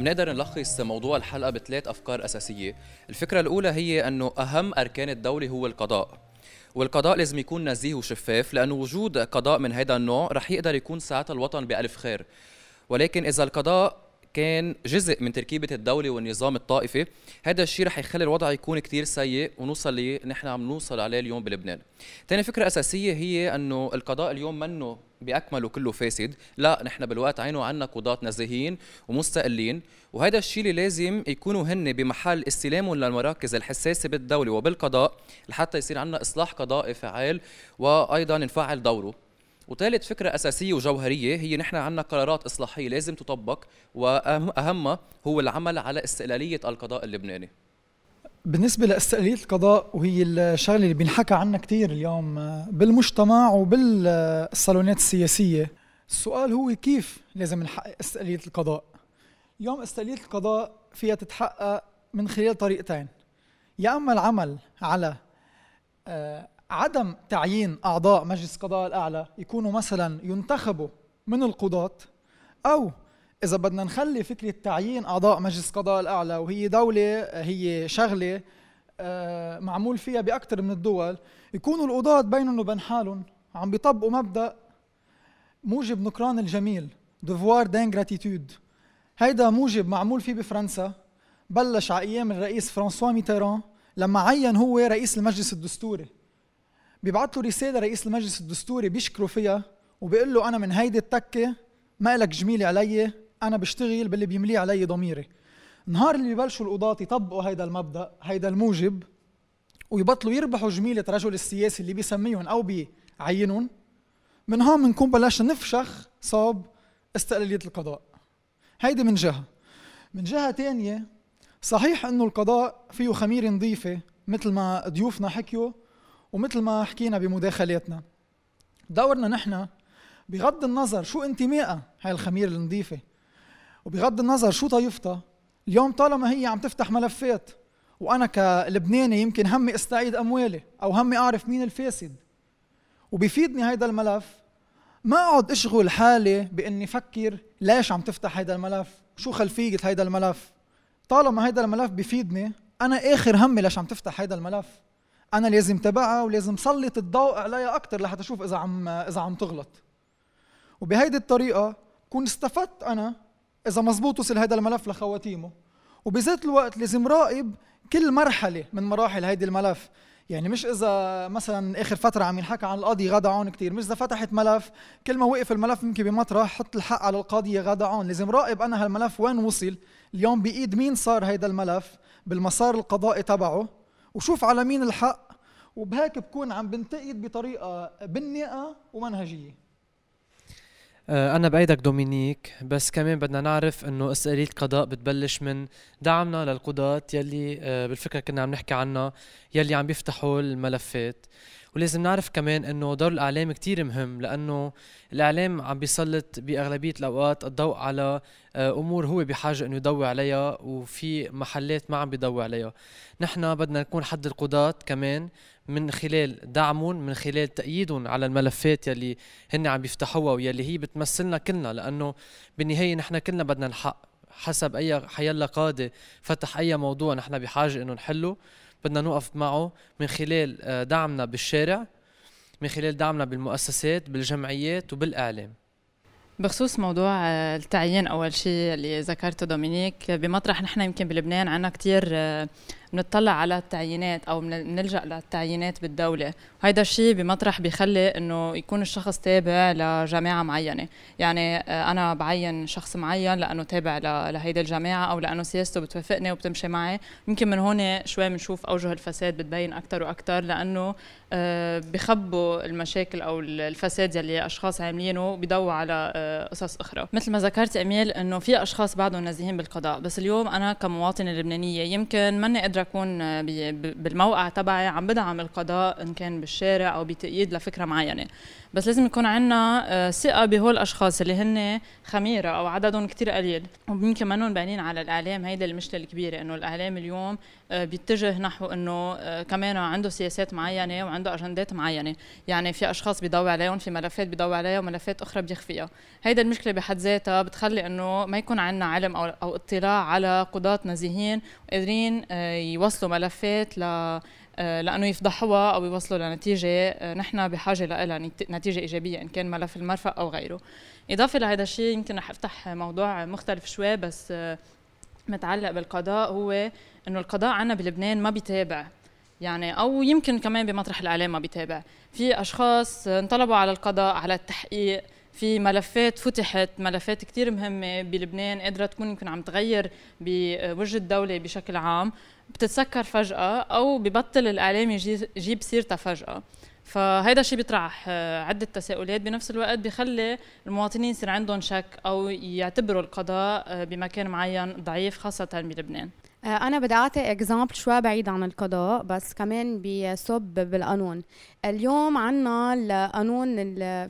بنقدر نلخص موضوع الحلقة بثلاث أفكار أساسية. الفكرة الأولى هي أنه أهم أركان الدولة هو القضاء والقضاء لازم يكون نزيه وشفاف لأنه وجود قضاء من هذا النوع رح يقدر يكون ساعتها الوطن بألف خير. ولكن إذا القضاء كان جزء من تركيبة الدولة والنظام الطائفي هذا الشيء رح يخلي الوضع يكون كتير سيء ونوصل اللي نحن عم نوصل عليه اليوم بلبنان. ثاني فكرة أساسية هي أنه القضاء اليوم منه بأكمله كله فاسد. لا نحن بالوقت عينه عنا قضاة نزيهين ومستقلين وهذا الشيء اللي لازم يكونوا هن بمحل استلامهم للمراكز الحساسة بالدولة وبالقضاء لحتى يصير عندنا إصلاح قضائي فعال وأيضا نفعل دوره. وثالث فكرة أساسية وجوهرية هي نحن عندنا قرارات إصلاحية لازم تطبق وأهمها هو العمل على استقلالية القضاء اللبناني. بالنسبة لاستقلالية القضاء وهي الشغلة اللي بينحكى عنها كثير اليوم بالمجتمع وبالصالونات السياسية. السؤال هو كيف لازم نحقق استقلالية القضاء؟ اليوم استقلالية القضاء فيها تتحقق من خلال طريقتين. يا أما العمل على آه، عدم تعيين أعضاء مجلس القضاء الأعلى يكونوا مثلا ينتخبوا من القضاة أو إذا بدنا نخلي فكرة تعيين أعضاء مجلس القضاء الأعلى وهي دولة هي شغلة آه، معمول فيها بأكثر من الدول يكونوا القضاة بينهم وبين حالهم عم بيطبقوا مبدأ موجب نكران الجميل devoir d'ingratitude هيدا موجب معمول فيه بفرنسا بلش على أيام الرئيس فرانسوا ميتيران لما عين هو رئيس المجلس الدستوري. بيبعث له رسالة رئيس المجلس الدستوري بيشكره فيها وبيقول له أنا من هيدي التكة ما لك جميلة علي أنا بشتغل باللي بيمليه علي ضميري. نهار اللي ببلشوا القضاة يطبقوا هيدا المبدأ هيدا الموجب ويبطلوا يربحوا جميلة رجل السياسي اللي بيسميهم أو بيعينهم من هون بنكون بلشنا نفشخ صوب استقلالية القضاء. هيدي من جهة. من جهة تانية صحيح إنه القضاء فيه خميرة نظيفة مثل ما ضيوفنا حكيوا ومثل ما حكينا بمداخلاتنا. دورنا نحن بغض النظر شو انتمائها هاي الخميرة النظيفة. وبغض النظر شو طائفتها اليوم طالما هي عم تفتح ملفات وأنا كلبناني يمكن همي استعيد أموالي أو همي أعرف مين الفاسد. وبيفيدني هيدا الملف. ما أقعد أشغل حالي بإني فكر ليش عم تفتح هيدا الملف؟ شو خلفية هيدا الملف؟ طالما هيدا الملف بيفيدني أنا آخر همي ليش عم تفتح هيدا الملف. أنا لازم تبعها ولازم سلط الضوء عليها أكثر لحتى أشوف إذا عم إذا عم تغلط. وبهيدي الطريقة كون استفدت أنا إذا مزبوط وصل هذا الملف لخواتيمه. وبذات الوقت لازم راقب كل مرحلة من مراحل هيدي الملف. يعني مش إذا مثلا آخر فترة عم ينحكى عن القاضي غدا عون كثير مش إذا فتحت ملف كل ما وقف الملف يمكن بمطرح حط الحق على القاضي غدا عون. لازم راقب أنا هالملف وين وصل. اليوم بإيد مين صار هيدا الملف؟ بالمسار القضائي تبعه. وشوف على مين الحق. وبهيك بكون عم بنتقد بطريقة بناءه ومنهجية. أنا بأيدك دومينيك بس كمان بدنا نعرف إنه استقلالية القضاء بتبلش من دعمنا للقضاة يلي آه، بالفكرة كنا عم نحكي عنها يلي عم بيفتحوا الملفات. ولازم نعرف كمان إنه دور الإعلام كتير مهم لأنه الإعلام عم بيسلط بأغلبية الأوقات الضوء على آه، أمور هو بحاجة إنه يضوي عليها وفي محلات ما عم بيضوي عليها. نحن بدنا نكون حد القضاة كمان من خلال دعمهم من خلال تأييدهم على الملفات يلي هن عم يفتحوها ويلي هي بتمثلنا كلنا. لأنه بالنهاية نحن كلنا بدنا الحق حسب أي حيلا قاضي فتح أي موضوع نحن بحاجة إنه نحله. بدنا نوقف معه من خلال آه، دعمنا بالشارع من خلال دعمنا بالمؤسسات بالجمعيات وبالإعلام. بخصوص موضوع آه، التعيين أول شيء اللي ذكرته دومينيك بمطرح نحن يمكن بلبنان عندنا كثير آه، بنطلع على التعيينات أو بنلجأ للتعيينات بالدولة. وهذا الشيء بمطرح بيخلي إنه يكون الشخص تابع لجامعه معينة. يعني آه، أنا بعين شخص معين لأنه تابع لهيدي الجامعة أو لأنه سياسته بتوافقني وبتمشي معي. يمكن من هون شوي بنشوف أوجه الفساد بتبين أكثر وأكثر لأنه آه، بخبوا المشاكل أو الفساد يلي أشخاص عاملينه بيضوا على آه، قصص أخرى. مثل ما ذكرت اميل إنه في أشخاص بعدهم نازحين بالقضاء. بس اليوم أنا كمواطنة لبنانية يمكن ماني قادرة اكون بالموقع تبعي عم بدعم القضاء إن كان بالشارع أو بتأييد لفكرة معينة. بس لازم يكون عندنا آه، ثقة بهول الأشخاص اللي هن خميرة أو عددهم كثير قليل. ويمكن منهم باينين على الإعلام هيدا المشكلة الكبيرة إنه الإعلام اليوم آه، بيتجه نحو إنه آه، كمان عنده سياسات معينة وعنده أجندات معينة. يعني في أشخاص بيضوي عليهم في ملفات بيضوي عليها وملفات أخرى بيخفيها. هيدا المشكلة بحد ذاتها بتخلي إنه ما يكون عندنا علم أو اطلاع على قضاة نزيهين قادرين يوصلوا ملفات ل لأنه يفضحوها أو يوصلوا لنتيجة نحن بحاجة لها نتيجة إيجابية إن كان ملف المرفق أو غيره. إضافة لهذا الشيء يمكن رح أفتح موضوع مختلف شوي بس متعلق بالقضاء هو إنه القضاء عنا بلبنان ما بيتابع. يعني أو يمكن كمان بمطرح الإعلام ما بيتابع. في أشخاص انطلبوا على القضاء على التحقيق في ملفات فتحت ملفات كثير مهمة بلبنان قادرة تكون يمكن عم تغير بوجه الدولة بشكل عام. بتتسكر فجأة أو ببطل الإعلام يجيب سيرتها فجأة. فهيدا الشيء بيطرح آه، عدة تساؤلات. بنفس الوقت بيخلي المواطنين يصير عندهم شك أو يعتبروا القضاء آه، بمكان معين ضعيف خاصة بلبنان. أنا بدي أعطي إكزامبل شوي بعيد عن القضاء بس كمان بيصب بالقانون. اليوم عنا القانون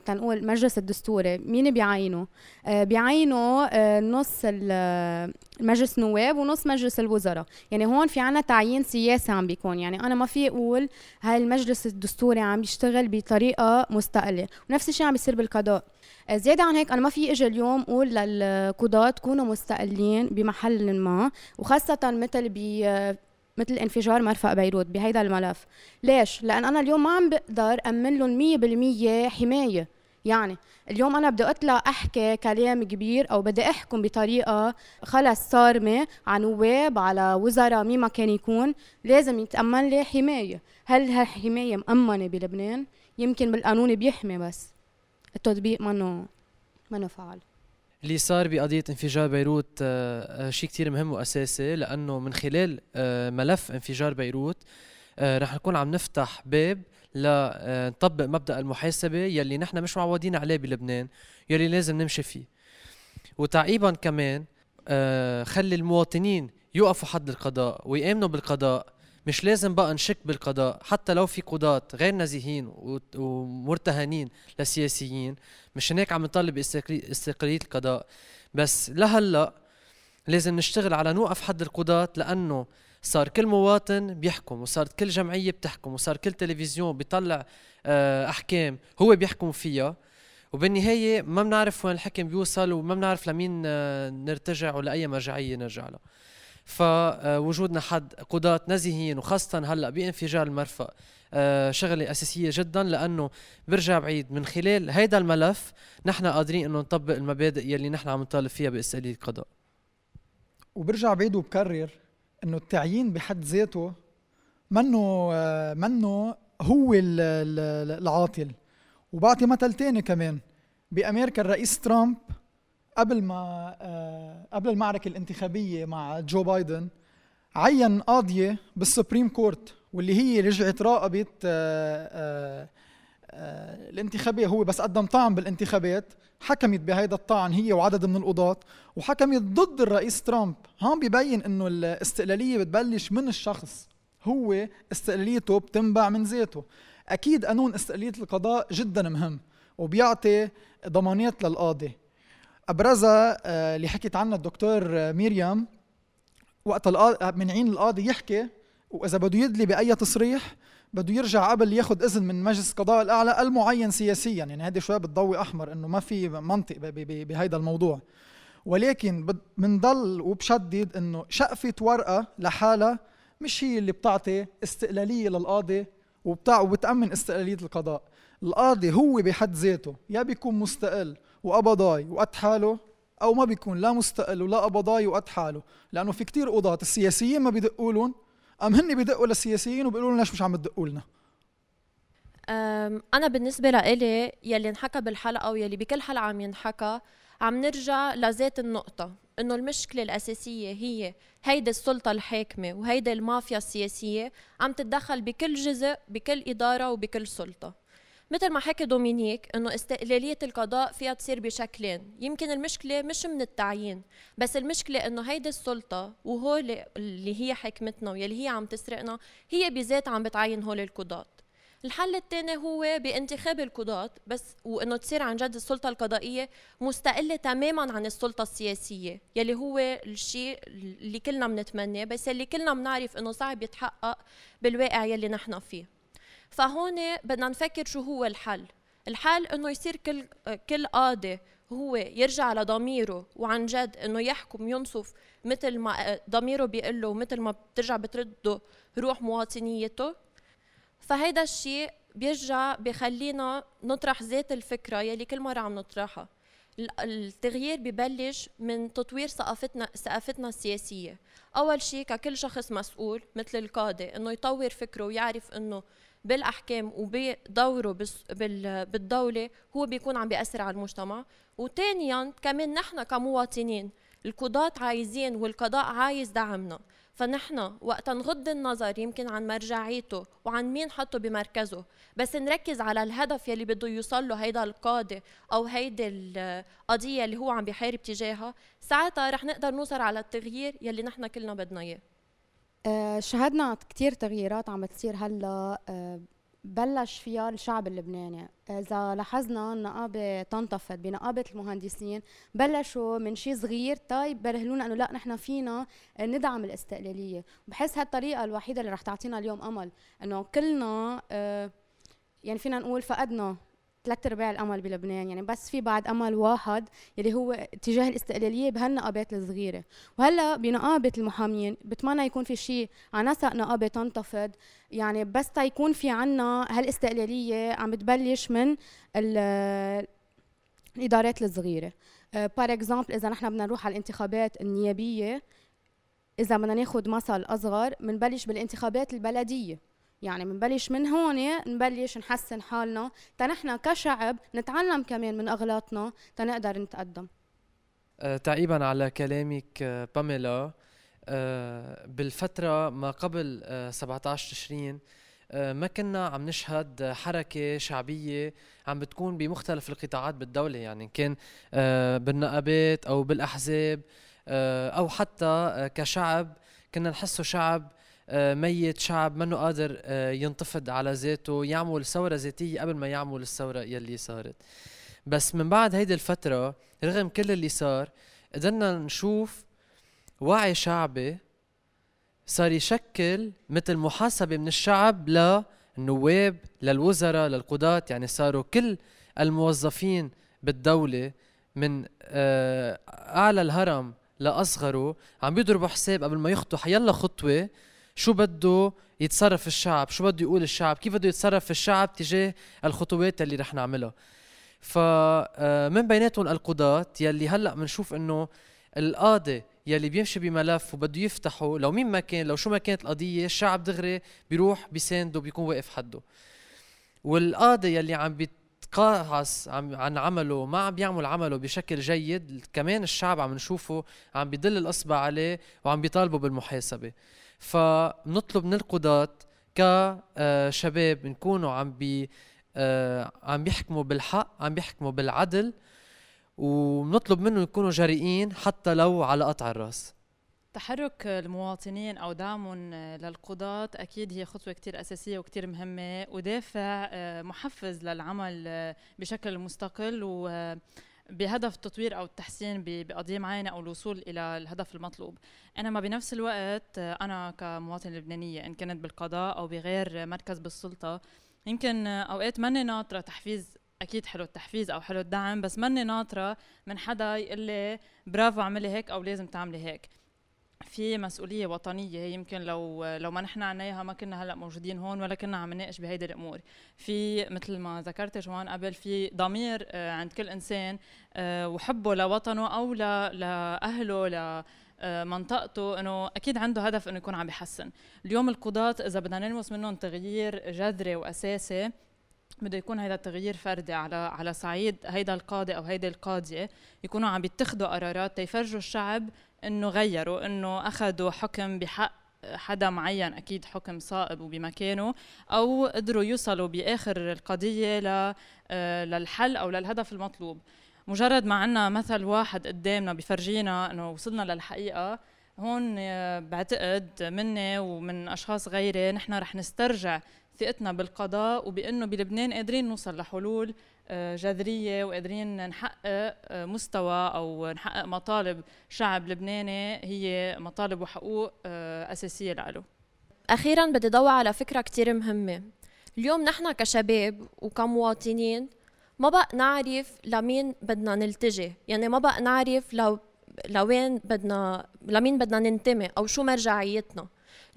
تنقول المجلس الدستوري. مين بيعينه؟ آه، بيعينوا آه، نص مجلس النواب ونص مجلس الوزراء. يعني هون في عنا تعيين سياسي عم بيكون. يعني أنا ما في أقول هاي المجلس الدستوري عم يشتغل بطريقة مستقلة. ونفس الشيء عم بيصير بالقضاء. زيادة عن هيك أنا ما في إجي اليوم أقول للقضاة تكونوا مستقلين بمحل ما. وخاصة مثل ب مثل انفجار مرفق بيروت بهيدا الملف. ليش؟ لأن أنا اليوم ما عم بقدر أمن لهم مية بالمية حماية. يعني اليوم أنا بدي أطلع أحكي كلام كبير أو بدي أحكم بطريقة خلص صارمة على نواب على وزراء مين ما كان يكون لازم يتأمن لي حماية. هل هالحماية مأمنة بلبنان؟ يمكن بالقانون بيحمي بس. التطبيق منه منه فعال اللي صار بقضية انفجار بيروت آه، آه، شيء كتير مهم وأساسي لأنه من خلال آه، ملف انفجار بيروت رح نكون عم نفتح باب لنطبق مبدأ المحاسبة يلي نحن مش معودين عليه بلبنان يلي لازم نمشي فيه. وتعقيبا كمان خلي المواطنين يوقفوا حد القضاء ويآمنوا بالقضاء مش لازم بقى نشك بالقضاء حتى لو في قضاة غير نزيهين ومرتهنين لسياسيين مش هناك عم نطالب باستقلالية القضاء. بس لهلا لازم نشتغل على نوقف حد القضاة لأنه صار كل مواطن بيحكم وصارت كل جمعية بتحكم وصار كل تلفزيون بيطلع آه، أحكام هو بيحكم فيها. وبالنهاية ما بنعرف وين الحكم بيوصل وما بنعرف لمين آه، نرتجع ولا أي مرجعية نرجع لها. فوجودنا حد قضاة نزيهين وخاصة هلأ بانفجار المرفأ آه، شغلة أساسية جدا لأنه برجع بعيد. من خلال هيدا الملف نحن قادرين إنه نطبق المبادئ يلي نحن عم نطالب فيها باستقلالية القضاء. وبرجع بعيد وبكرر إنه التعيين بحد ذاته منه آه، منه هو العاطل. وبعطي مثل تاني كمان. بأمريكا الرئيس ترامب قبل ما آه، قبل المعركة الانتخابية مع جو بايدن عين قاضية بال Supreme Court واللي هي رجعت راقبت آه، آه، الانتخابية. هو بس قدم طعن بالانتخابات حكمت بهيدا الطعن هي وعدد من القضاة وحكمت ضد الرئيس ترامب. هون ببين إنه الاستقلالية بتبلش من الشخص. هو استقلاليته بتنبع من ذاته. أكيد قانون استقلالية القضاء جدا مهم وبيعطي ضمانات للقاضي. أبرزها آه، اللي حكيت عنها الدكتور آه، ميريام وقت من عين القاضي يحكي وإذا بده يدلي بأي تصريح بده يرجع قبل ياخذ إذن من مجلس القضاء الأعلى المعين سياسيا. يعني هذه شوي بتضوي أحمر إنه ما في منطق بهيدا الموضوع. ولكن بنضل وبشدد إنه شقفة ورقة لحالها مش هي اللي بتعطي استقلالية للقاضي وبتأمن استقلالية القضاء. القاضي هو بحد ذاته يا بيكون مستقل وقبضاي وقت حاله أو ما بيكون لا مستقل ولا قبضاي وقت حاله. لأنه في كتير قضاة السياسيين ما بيدقوا لهم أم هن بيدقوا للسياسيين وبيقولوا لنا ليش مش عم تدقوا لنا أنا بالنسبة لإلي يلي انحكى بالحلقة ويلي بكل حلقة عم ينحكى عم نرجع لذات النقطة. إنه المشكلة الأساسية هي هيدي السلطة الحاكمة وهيدي المافيا السياسية عم تتدخل بكل جزء بكل إدارة وبكل سلطة. مثل ما حكي دومينيك إنه استقلالية القضاء فيها تصير بشكلين. يمكن المشكلة مش من التعيين بس المشكلة إنه هيدي السلطة وهو اللي هي حكمتنا واللي هي عم تسرقنا هي بذات عم بتعين هول القضاة. الحل الثاني هو بانتخاب القضاة بس وإنه تصير عن جد السلطة القضائية مستقلة تماما عن السلطة السياسية يلي هو الشيء اللي كلنا بنتمناه بس اللي كلنا بنعرف إنه صعب يتحقق بالواقع يلي نحن فيه. فهون بدنا نفكر شو هو الحل. الحل إنه يصير كل كل قاضي هو يرجع لضميره وعن جد إنه يحكم ينصف مثل ما ضميره بيقول له مثل ما بترجع بترده روح مواطنيته. فهيدا الشيء بيرجع بخلينا نطرح ذات الفكرة يلي كل مرة عم نطرحها. التغيير ببلش من تطوير ثقافتنا ثقافتنا السياسية. أول شيء ككل شخص مسؤول مثل القاضي إنه يطور فكره ويعرف إنه بالأحكام وبدوره بالدولة هو بيكون عم بيأثر على المجتمع. وثانيا كمان نحن كمواطنين القضاة عايزين والقضاء عايز دعمنا. فنحن وقت نغض النظر يمكن عن مرجعيته وعن مين حطه بمركزه بس نركز على الهدف يلي بده يوصل له هيدا القاضي أو هيدي القضية اللي هو عم بيحارب تجاهها. ساعتها رح نقدر نوصل على التغيير يلي نحن كلنا بدنا إياه. شهدنا كتير تغييرات عم بتصير هلا آه، بلش فيها الشعب اللبناني. إذا لاحظنا النقابه تنتفض بنقابة المهندسين بلشوا من شيء صغير طيب برهلونا إنه لا نحن فينا ندعم الاستقلالية. بحس هالطريقة الوحيدة اللي رح تعطينا اليوم أمل إنه كلنا آه، يعني فينا نقول فقدنا ثلاث ارباع الأمل بلبنان يعني بس في بعد أمل واحد يلي هو اتجاه الاستقلالية بهالنقابات الصغيرة. وهلأ بنقابة المحامين بتمنى يكون في شيء نسق نقابة تنتفض يعني بس تيكون في عنا هالاستقلالية عم بتبلش من الإدارات الصغيرة. par uh, exemple إذا نحن بدنا نروح على الانتخابات النيابية إذا بدنا ناخذ مثل أصغر بنبلش بالانتخابات البلدية. يعني بنبلش من هون نبلش نحسن حالنا. تنحنا كشعب نتعلم كمان من أغلاطنا تنقدر نتقدم. أه تعقيبا على كلامك أه باميلا أه بالفترة ما قبل أه 17 تشرين ما كنا عم نشهد حركة شعبية عم بتكون بمختلف القطاعات بالدولة. يعني كان بالنقابات أو بالأحزاب أو حتى كشعب كنا نحسه شعب ميت شعب منه قادر آه، ينتفض على ذاته يعمل ثورة ذاتية قبل ما يعمل الثورة يلي صارت. بس من بعد هيدي الفترة رغم كل اللي صار قدرنا نشوف وعي شعبي صار يشكل مثل محاسبة من الشعب للنواب للوزراء للقضاة. يعني صاروا كل الموظفين بالدولة من آه، أعلى الهرم لأصغره عم بيضربوا حساب قبل ما يخطوا. حيلا خطوة شو بده يتصرف الشعب؟ شو بده يقول الشعب؟ كيف بده يتصرف الشعب تجاه الخطوات اللي رح نعملها؟ فمن آه، بيناتهم القضاة يلي هلأ بنشوف إنه القاضي يلي بيمشي بملف وبده يفتحه لو مين ما كان لو شو ما كانت القضية الشعب دغري بيروح بيسانده بيكون واقف حده. والقاضي يلي عم بيتقاعس عن عمله ما عم بيعمل عمله بشكل جيد كمان الشعب عم نشوفه عم بيدل الإصبع عليه وعم بيطالبه بالمحاسبة. فنطلب من القضاة كشباب نكونوا عم بي آه، عم بيحكموا بالحق عم بيحكموا بالعدل ونطلب منهم يكونوا جريئين حتى لو على قطع الرأس. تحرك المواطنين أو دعمهم للقضاة أكيد هي خطوة كثير أساسية وكثير مهمة ودافع آه، محفز للعمل آه، بشكل مستقل و بهدف التطوير أو التحسين بقضية معينه أو الوصول إلى الهدف المطلوب. انما بنفس الوقت أنا كمواطن لبنانية إن كانت بالقضاء أو بغير مركز بالسلطة يمكن أوقات ماني ناطرة تحفيز أكيد حلو التحفيز أو حلو الدعم بس ماني ناطرة من حدا يقول لي برافو اعملي هيك أو لازم تعملي هيك. في مسؤولية وطنية يمكن لو لو ما نحن عنا ما كنا هلأ موجودين هون ولا كنا عم نناقش بهيدي الأمور. في مثل ما ذكرت جوان قبل في ضمير آه، عند كل إنسان آه، وحبه لوطنه أو لأهله ل آه، منطقته إنه أكيد عنده هدف إنه يكون عم بيحسن اليوم القضاة إذا بدنا نلمس منهم تغيير جذري وأساسي بده يكون هذا التغيير فردي على على صعيد هيدا القاضي أو هيدي القاضية. يكونوا عم بيتخذوا قرارات تيفرجوا الشعب إنه غيروا إنه أخذوا حكم بحق حدا معين أكيد حكم صائب وبمكانه أو قدروا يوصلوا بآخر القضية آه، للحل أو للهدف المطلوب. مجرد ما عنا مثل واحد قدامنا بفرجينا إنه وصلنا للحقيقة هون بعتقد مني ومن أشخاص غيري نحن رح نسترجع ثقتنا بالقضاء وبأنه بلبنان قادرين نوصل لحلول آه، جذرية وقادرين نحقق آه، مستوى أو نحقق مطالب شعب لبناني هي مطالب وحقوق أساسية له أخيرا بدي ضوي على فكرة كتير مهمة. اليوم نحن كشباب وكمواطنين ما بقى نعرف لمين بدنا نلتجي. يعني ما بقى نعرف لو لوين بدنا لمين بدنا ننتمي أو شو مرجعيتنا.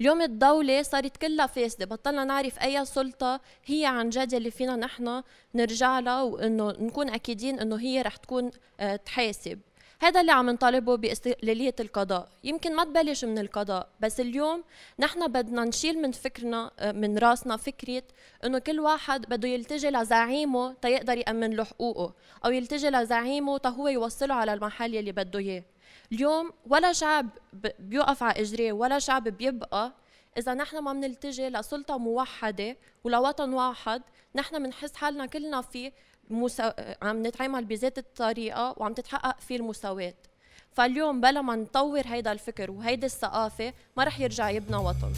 اليوم الدولة صارت كلها فاسدة بطلنا نعرف أي سلطة هي عن جد اللي فينا نحن نرجع لها وإنه نكون أكيدين إنه هي رح تكون آه، تحاسب. هذا اللي عم نطالبه باستقلالية القضاء. يمكن ما تبلش من القضاء بس اليوم نحن بدنا نشيل من فكرنا آه، من راسنا فكرة إنه كل واحد بده يلتجي لزعيمه تيقدر يأمن له حقوقه أو يلتجي لزعيمه تهو يوصله على المحل يلي بده إياه. اليوم ولا شعب بيوقف على اجريه ولا شعب بيبقى. إذا نحن ما بنلتجي لسلطة موحدة ولوطن واحد نحن بنحس حالنا كلنا في مسا... عم نتعامل بذات الطريقة وعم تتحقق فيه المساواة. فاليوم بلا ما نطور هيدا الفكر وهيدي الثقافة ما رح يرجع يبنى وطن.